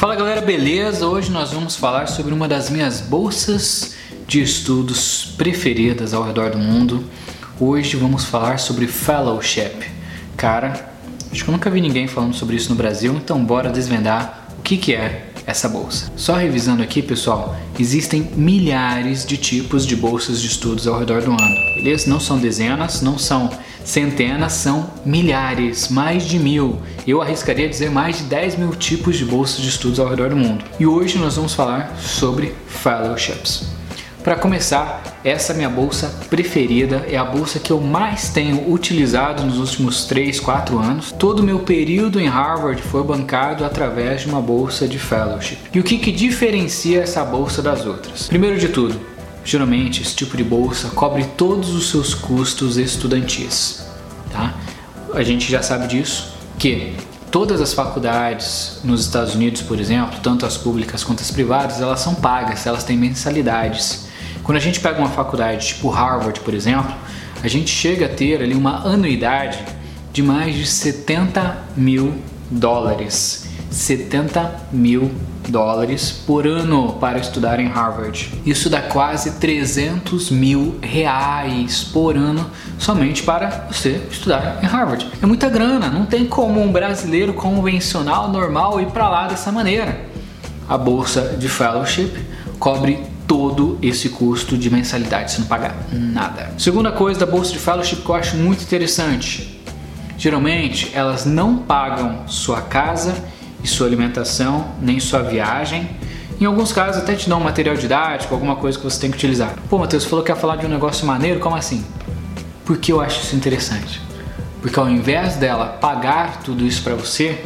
Fala galera, beleza? Hoje nós vamos falar sobre uma das minhas bolsas de estudos preferidas ao redor do mundo. Hoje vamos falar sobre fellowship. Cara, acho que eu nunca vi ninguém falando sobre isso no Brasil, então bora desvendar o que, que é essa bolsa. Só revisando aqui, pessoal, existem milhares de tipos de bolsas de estudos ao redor do ano. Beleza? Não são dezenas, não são centenas, são milhares, mais de mil. Eu arriscaria dizer mais de 10 mil tipos de bolsas de estudos ao redor do mundo. E hoje nós vamos falar sobre fellowships. Para começar, essa minha bolsa preferida é a bolsa que eu mais tenho utilizado nos últimos 3, 4 anos. Todo o meu período em Harvard foi bancado através de uma bolsa de fellowship. E o que, que diferencia essa bolsa das outras? Primeiro de tudo, geralmente esse tipo de bolsa cobre todos os seus custos estudantis. Tá? A gente já sabe disso, que todas as faculdades nos Estados Unidos, por exemplo, tanto as públicas quanto as privadas, elas são pagas, elas têm mensalidades. Quando a gente pega uma faculdade tipo Harvard, por exemplo, a gente chega a ter ali uma anuidade de mais de 70 mil dólares. 70 mil dólares por ano para estudar em Harvard. Isso dá quase 300 mil reais por ano somente para você estudar em Harvard. É muita grana, não tem como um brasileiro convencional, normal ir para lá dessa maneira. A bolsa de fellowship cobre todo esse custo de mensalidade, você não paga nada. Segunda coisa da bolsa de fellowship que eu acho muito interessante. Geralmente elas não pagam sua casa e sua alimentação, nem sua viagem. Em alguns casos até te dão um material didático, alguma coisa que você tem que utilizar. Pô, Matheus, falou que ia falar de um negócio maneiro, como assim? Porque eu acho isso interessante. Porque ao invés dela pagar tudo isso para você,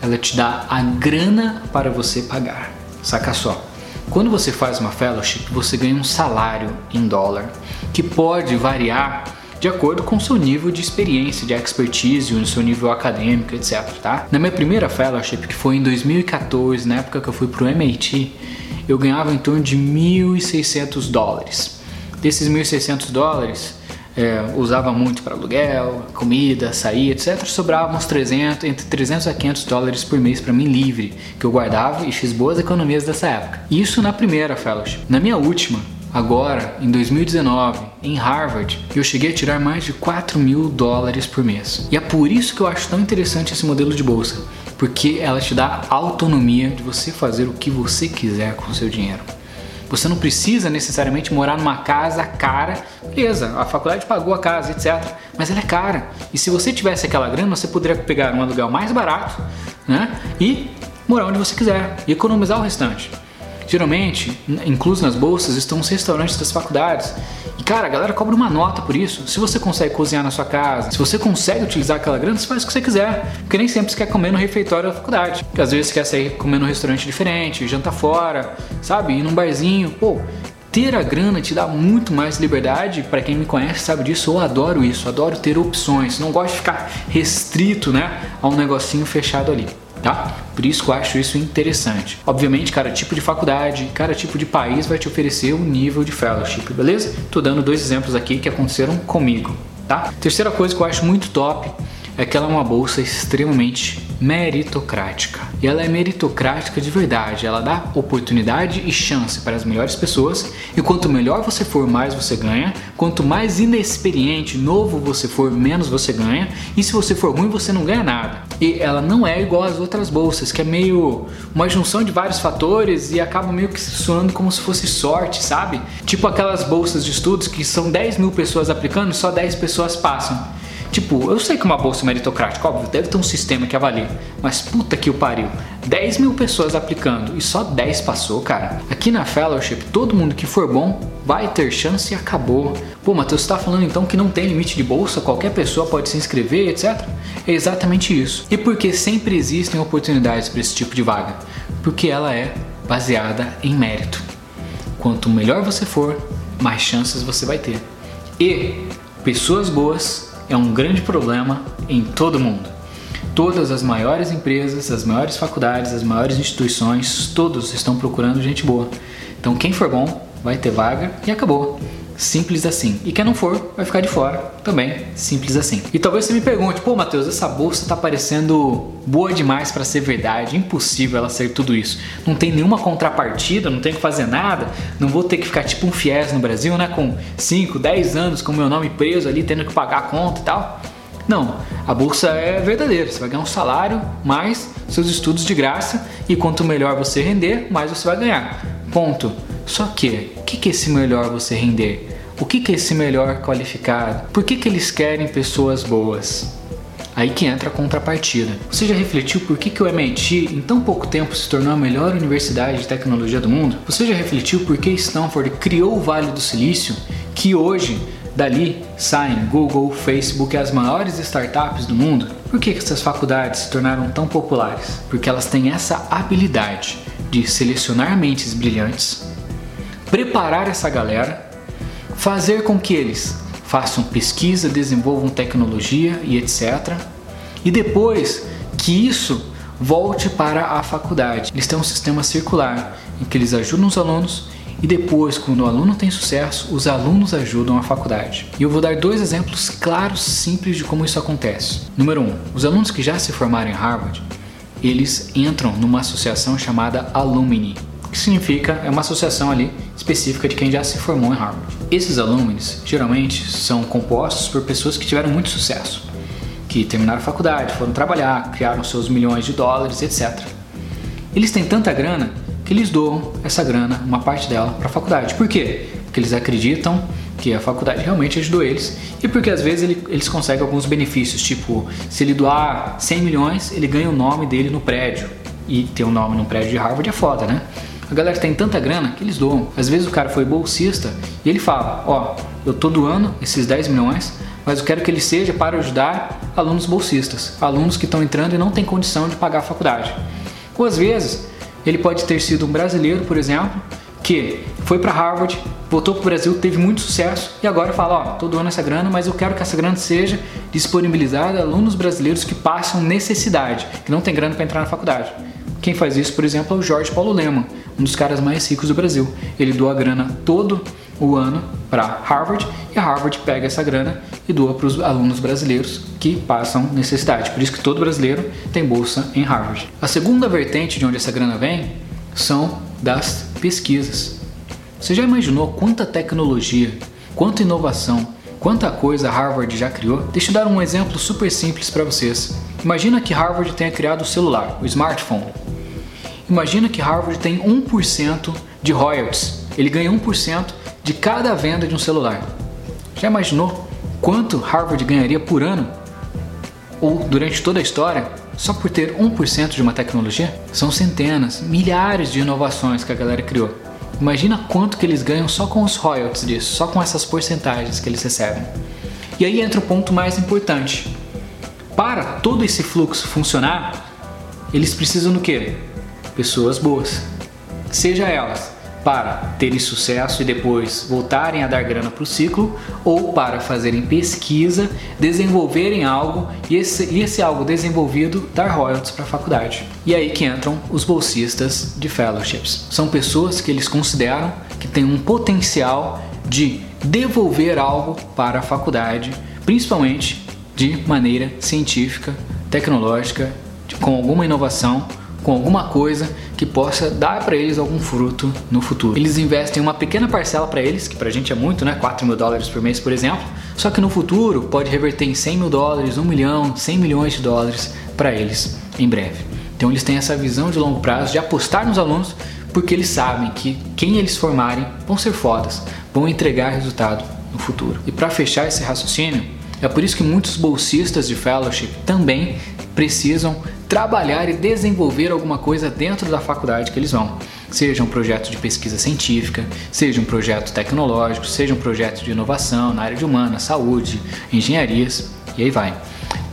ela te dá a grana para você pagar. Saca só. Quando você faz uma fellowship, você ganha um salário em dólar que pode variar de acordo com o seu nível de experiência, de expertise, o seu nível acadêmico, etc. Tá? Na minha primeira fellowship, que foi em 2014, na época que eu fui para o MIT, eu ganhava em torno de 1.600 dólares. Desses 1.600 dólares, é, usava muito para aluguel, comida, sair, etc. Sobrava uns 300, entre 300 a 500 dólares por mês para mim livre, que eu guardava e fiz boas economias dessa época. Isso na primeira fellowship. Na minha última, agora em 2019, em Harvard, eu cheguei a tirar mais de 4 mil dólares por mês. E é por isso que eu acho tão interessante esse modelo de bolsa, porque ela te dá autonomia de você fazer o que você quiser com o seu dinheiro. Você não precisa necessariamente morar numa casa cara. Beleza, a faculdade pagou a casa, etc. Mas ela é cara. E se você tivesse aquela grana, você poderia pegar um aluguel mais barato, né? E morar onde você quiser e economizar o restante. Geralmente, incluso nas bolsas, estão os restaurantes das faculdades. E cara, a galera cobra uma nota por isso. Se você consegue cozinhar na sua casa, se você consegue utilizar aquela grana, você faz o que você quiser. Porque nem sempre você quer comer no refeitório da faculdade. Porque às vezes você quer sair comer num restaurante diferente, jantar fora, sabe? Ir num barzinho. Pô, ter a grana te dá muito mais liberdade. Para quem me conhece sabe disso, eu adoro isso, adoro ter opções. Não gosto de ficar restrito, né, a um negocinho fechado ali tá? Por isso que eu acho isso interessante. Obviamente, cada tipo de faculdade, cada tipo de país vai te oferecer um nível de fellowship, beleza? Tô dando dois exemplos aqui que aconteceram comigo, tá? Terceira coisa que eu acho muito top é que ela é uma bolsa extremamente meritocrática. E ela é meritocrática de verdade, ela dá oportunidade e chance para as melhores pessoas, e quanto melhor você for, mais você ganha, quanto mais inexperiente, novo você for, menos você ganha, e se você for ruim, você não ganha nada. E ela não é igual às outras bolsas, que é meio uma junção de vários fatores e acaba meio que soando como se fosse sorte, sabe? Tipo aquelas bolsas de estudos que são 10 mil pessoas aplicando e só 10 pessoas passam. Tipo, eu sei que uma bolsa meritocrática, óbvio, deve ter um sistema que avalie, mas puta que o pariu. 10 mil pessoas aplicando e só 10 passou, cara. Aqui na Fellowship, todo mundo que for bom vai ter chance e acabou. Pô, Matheus, você tá falando então que não tem limite de bolsa, qualquer pessoa pode se inscrever, etc? É exatamente isso. E porque sempre existem oportunidades para esse tipo de vaga? Porque ela é baseada em mérito. Quanto melhor você for, mais chances você vai ter. E pessoas boas é um grande problema em todo mundo. Todas as maiores empresas, as maiores faculdades, as maiores instituições, todos estão procurando gente boa. Então quem for bom vai ter vaga e acabou. Simples assim. E quem não for, vai ficar de fora. Também simples assim. E talvez você me pergunte, pô, Matheus, essa bolsa tá parecendo boa demais para ser verdade. Impossível ela ser tudo isso. Não tem nenhuma contrapartida, não tem que fazer nada. Não vou ter que ficar tipo um fiéis no Brasil, né? Com 5, 10 anos com meu nome preso ali, tendo que pagar a conta e tal. Não, a bolsa é verdadeira. Você vai ganhar um salário mais seus estudos de graça e quanto melhor você render, mais você vai ganhar. Ponto. Só que, o que, que é esse melhor você render? O que, que é esse melhor qualificado? Por que, que eles querem pessoas boas? Aí que entra a contrapartida. Você já refletiu por que, que o MIT em tão pouco tempo se tornou a melhor universidade de tecnologia do mundo? Você já refletiu por que Stanford criou o Vale do Silício, que hoje dali saem Google, Facebook e as maiores startups do mundo? Por que, que essas faculdades se tornaram tão populares? Porque elas têm essa habilidade de selecionar mentes brilhantes, preparar essa galera, fazer com que eles façam pesquisa, desenvolvam tecnologia e etc. E depois que isso volte para a faculdade. Eles têm um sistema circular em que eles ajudam os alunos e depois, quando o aluno tem sucesso, os alunos ajudam a faculdade. E eu vou dar dois exemplos claros, simples de como isso acontece. Número um, os alunos que já se formaram em Harvard, eles entram numa associação chamada Alumni, que significa é uma associação ali específica de quem já se formou em Harvard. Esses alumnos geralmente são compostos por pessoas que tiveram muito sucesso, que terminaram a faculdade, foram trabalhar, criaram seus milhões de dólares, etc. Eles têm tanta grana que eles doam essa grana, uma parte dela, para a faculdade. Por quê? Porque eles acreditam que a faculdade realmente ajudou eles e porque às vezes ele, eles conseguem alguns benefícios, tipo, se ele doar 100 milhões, ele ganha o nome dele no prédio. E ter um nome no prédio de Harvard é foda, né? A galera tem tanta grana que eles doam. Às vezes o cara foi bolsista e ele fala: Ó, eu tô doando esses 10 milhões, mas eu quero que ele seja para ajudar alunos bolsistas, alunos que estão entrando e não têm condição de pagar a faculdade. Ou às vezes ele pode ter sido um brasileiro, por exemplo, que foi para Harvard, voltou para o Brasil, teve muito sucesso e agora fala: Ó, tô doando essa grana, mas eu quero que essa grana seja disponibilizada a alunos brasileiros que passam necessidade, que não tem grana para entrar na faculdade. Quem faz isso, por exemplo, é o Jorge Paulo Leman, um dos caras mais ricos do Brasil. Ele doa grana todo o ano para Harvard e Harvard pega essa grana e doa para os alunos brasileiros que passam necessidade. Por isso que todo brasileiro tem bolsa em Harvard. A segunda vertente de onde essa grana vem são das pesquisas. Você já imaginou quanta tecnologia, quanta inovação, quanta coisa Harvard já criou? Deixa eu dar um exemplo super simples para vocês. Imagina que Harvard tenha criado o celular, o smartphone. Imagina que Harvard tem 1% de royalties. Ele ganha 1% de cada venda de um celular. Já imaginou quanto Harvard ganharia por ano? Ou durante toda a história? Só por ter 1% de uma tecnologia? São centenas, milhares de inovações que a galera criou. Imagina quanto que eles ganham só com os royalties disso, só com essas porcentagens que eles recebem. E aí entra o ponto mais importante. Para todo esse fluxo funcionar, eles precisam do quê? Pessoas boas. Seja elas para terem sucesso e depois voltarem a dar grana para o ciclo, ou para fazerem pesquisa, desenvolverem algo e esse, e esse algo desenvolvido dar royalties para a faculdade. E aí que entram os bolsistas de fellowships. São pessoas que eles consideram que têm um potencial de devolver algo para a faculdade, principalmente de maneira científica, tecnológica, com alguma inovação com alguma coisa que possa dar para eles algum fruto no futuro. Eles investem uma pequena parcela para eles, que para a gente é muito, né? 4 mil dólares por mês, por exemplo. Só que no futuro pode reverter em 100 mil dólares, 1 milhão, 100 milhões de dólares para eles em breve. Então eles têm essa visão de longo prazo de apostar nos alunos porque eles sabem que quem eles formarem vão ser fodas, vão entregar resultado no futuro. E para fechar esse raciocínio, é por isso que muitos bolsistas de fellowship também precisam trabalhar e desenvolver alguma coisa dentro da faculdade que eles vão. Seja um projeto de pesquisa científica, seja um projeto tecnológico, seja um projeto de inovação na área de humanas, saúde, engenharias e aí vai.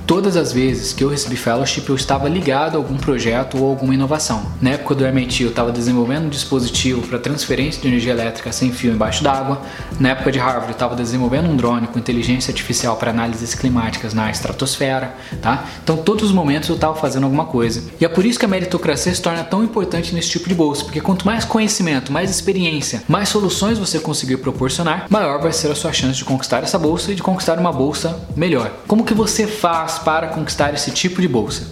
Todas as vezes que eu recebi fellowship, eu estava ligado a algum projeto ou alguma inovação. Na época do MIT, eu estava desenvolvendo um dispositivo para transferência de energia elétrica sem fio embaixo d'água. Na época de Harvard, eu estava desenvolvendo um drone com inteligência artificial para análises climáticas na estratosfera, tá? Então, todos os momentos eu estava fazendo alguma coisa. E é por isso que a meritocracia se torna tão importante nesse tipo de bolsa, porque quanto mais conhecimento, mais experiência, mais soluções você conseguir proporcionar, maior vai ser a sua chance de conquistar essa bolsa e de conquistar uma bolsa melhor. Como que você faz para conquistar esse tipo de bolsa?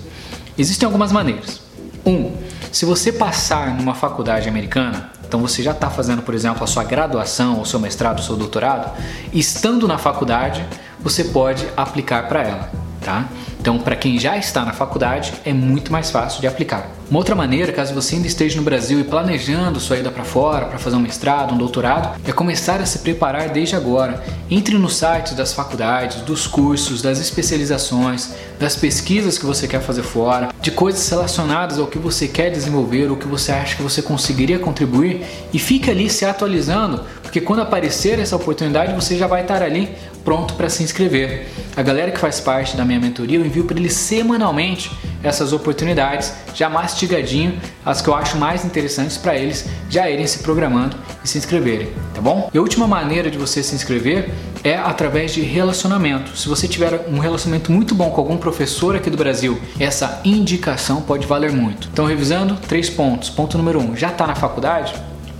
Existem algumas maneiras. Um, se você passar numa faculdade americana, então você já está fazendo, por exemplo, a sua graduação, o seu mestrado, o seu doutorado, estando na faculdade, você pode aplicar para ela, tá? Então, para quem já está na faculdade, é muito mais fácil de aplicar. Uma outra maneira, caso você ainda esteja no Brasil e planejando sua ida para fora para fazer um mestrado, um doutorado, é começar a se preparar desde agora. Entre nos sites das faculdades, dos cursos, das especializações, das pesquisas que você quer fazer fora, de coisas relacionadas ao que você quer desenvolver, ou que você acha que você conseguiria contribuir e fique ali se atualizando, porque quando aparecer essa oportunidade você já vai estar ali pronto para se inscrever. A galera que faz parte da minha mentoria, envio para eles semanalmente essas oportunidades, já mastigadinho, as que eu acho mais interessantes para eles já irem se programando e se inscreverem, tá bom? E a última maneira de você se inscrever é através de relacionamento. Se você tiver um relacionamento muito bom com algum professor aqui do Brasil, essa indicação pode valer muito. Então, revisando, três pontos. Ponto número um, já está na faculdade?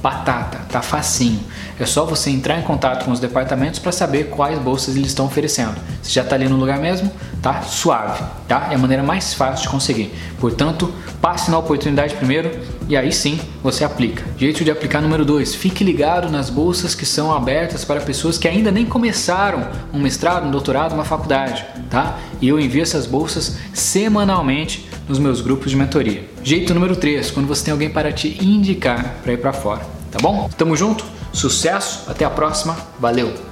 batata, tá facinho. É só você entrar em contato com os departamentos para saber quais bolsas eles estão oferecendo. Se já está ali no lugar mesmo, tá suave, tá? É a maneira mais fácil de conseguir. Portanto, passe na oportunidade primeiro e aí sim você aplica. Jeito de aplicar número 2, fique ligado nas bolsas que são abertas para pessoas que ainda nem começaram um mestrado, um doutorado, uma faculdade, tá? E eu envio essas bolsas semanalmente nos meus grupos de mentoria. Jeito número 3, quando você tem alguém para te indicar para ir para fora, tá bom? Tamo junto, sucesso, até a próxima, valeu!